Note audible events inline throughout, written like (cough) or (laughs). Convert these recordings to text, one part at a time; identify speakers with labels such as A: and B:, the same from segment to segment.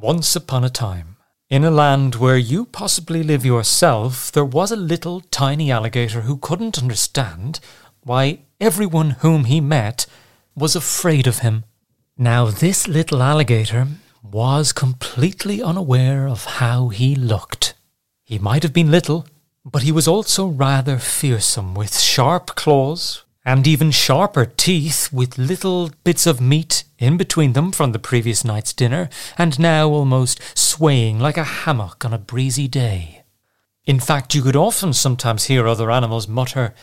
A: Once upon a time, in a land where you possibly live yourself, there was a little tiny alligator who couldn't understand why everyone whom he met was afraid of him. Now, this little alligator was completely unaware of how he looked. He might have been little, but he was also rather fearsome, with sharp claws and even sharper teeth with little bits of meat in between them from the previous night's dinner, and now almost swaying like a hammock on a breezy day. In fact, you could often sometimes hear other animals mutter,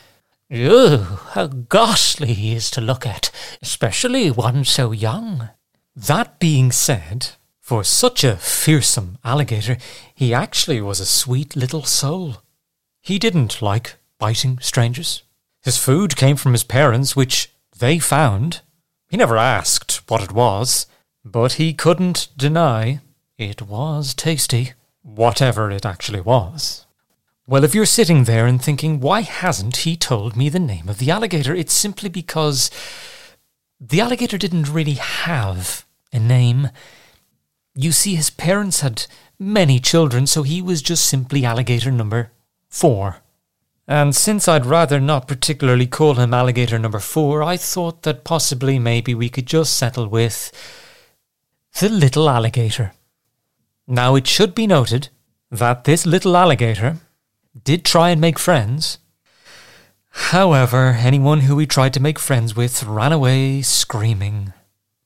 A: Ugh, how ghastly he is to look at, especially one so young. That being said, for such a fearsome alligator, he actually was a sweet little soul. He didn't like biting strangers. His food came from his parents, which they found. He never asked what it was, but he couldn't deny it was tasty, whatever it actually was. Well, if you're sitting there and thinking, why hasn't he told me the name of the alligator? It's simply because the alligator didn't really have a name. You see, his parents had many children, so he was just simply alligator number four. And since I'd rather not particularly call him alligator number four, I thought that possibly maybe we could just settle with the little alligator. Now it should be noted that this little alligator did try and make friends. However, anyone who he tried to make friends with ran away screaming.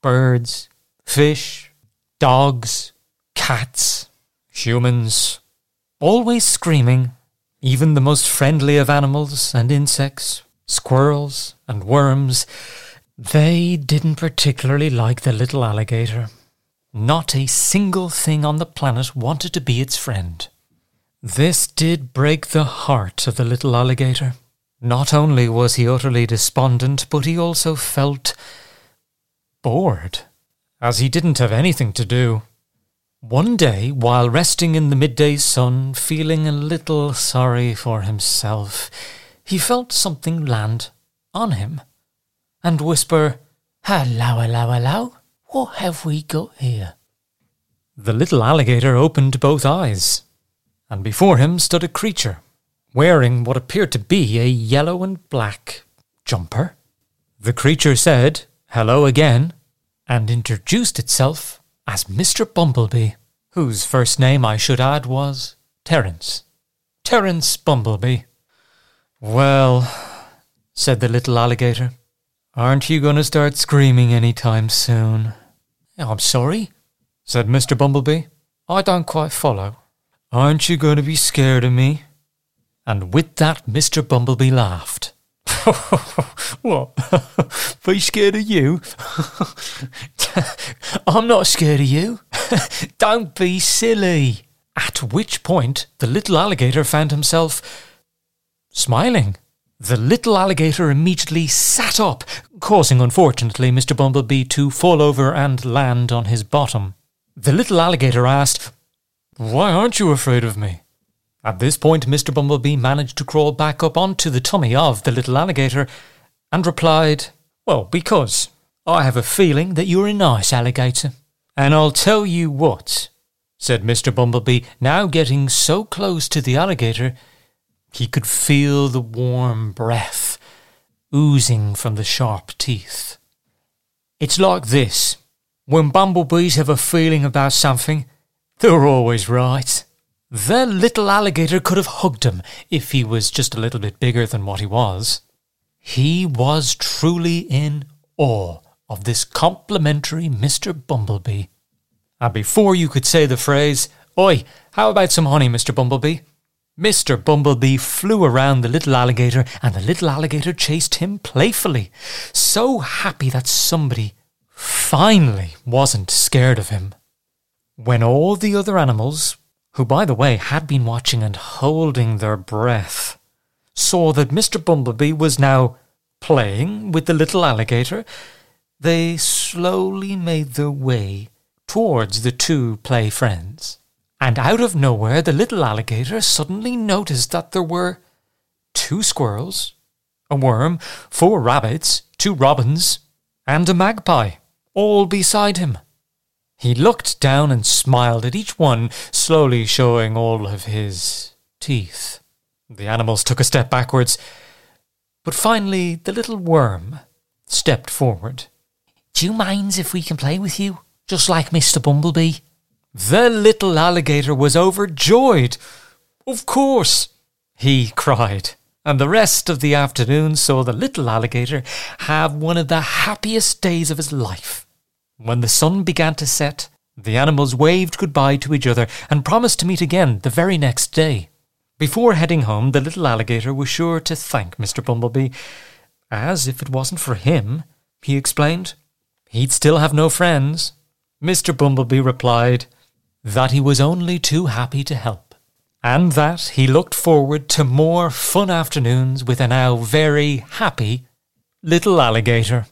A: Birds, fish, dogs, cats, humans, always screaming even the most friendly of animals and insects, squirrels and worms, they didn't particularly like the little alligator. Not a single thing on the planet wanted to be its friend. This did break the heart of the little alligator. Not only was he utterly despondent, but he also felt bored, as he didn't have anything to do. One day, while resting in the midday sun, feeling a little sorry for himself, he felt something land on him and whisper, Hello, hello, hello, what have we got here? The little alligator opened both eyes, and before him stood a creature wearing what appeared to be a yellow and black jumper. The creature said, Hello again, and introduced itself as Mr. Bumblebee, whose first name I should add was Terence. Terence Bumblebee. Well, said the little alligator, aren't you going to start screaming any time soon? I'm sorry, said Mr. Bumblebee. I don't quite follow. Aren't you going to be scared of me? And with that, Mr. Bumblebee laughed. (laughs) what? (laughs) Be scared of you? (laughs) (laughs) I'm not scared of you. (laughs) Don't be silly. At which point, the little alligator found himself smiling. The little alligator immediately sat up, causing, unfortunately, Mr. Bumblebee to fall over and land on his bottom. The little alligator asked, Why aren't you afraid of me? At this point, Mr. Bumblebee managed to crawl back up onto the tummy of the little alligator and replied, Well, because I have a feeling that you're a nice alligator. And I'll tell you what, said Mr. Bumblebee, now getting so close to the alligator he could feel the warm breath oozing from the sharp teeth. It's like this. When bumblebees have a feeling about something, they're always right. The little alligator could have hugged him if he was just a little bit bigger than what he was. He was truly in awe of this complimentary Mr. Bumblebee. And before you could say the phrase, Oi, how about some honey, Mr. Bumblebee? Mr. Bumblebee flew around the little alligator, and the little alligator chased him playfully, so happy that somebody finally wasn't scared of him. When all the other animals who, by the way, had been watching and holding their breath, saw that Mr. Bumblebee was now playing with the little alligator, they slowly made their way towards the two play friends. And out of nowhere, the little alligator suddenly noticed that there were two squirrels, a worm, four rabbits, two robins, and a magpie, all beside him. He looked down and smiled at each one, slowly showing all of his teeth. The animals took a step backwards, but finally the little worm stepped forward.
B: Do you mind if we can play with you, just like Mr. Bumblebee?
A: The little alligator was overjoyed. Of course, he cried. And the rest of the afternoon saw the little alligator have one of the happiest days of his life. When the sun began to set, the animals waved goodbye to each other and promised to meet again the very next day. Before heading home, the little alligator was sure to thank Mr. Bumblebee, as if it wasn't for him, he explained, he'd still have no friends. Mr. Bumblebee replied that he was only too happy to help, and that he looked forward to more fun afternoons with a now very happy little alligator.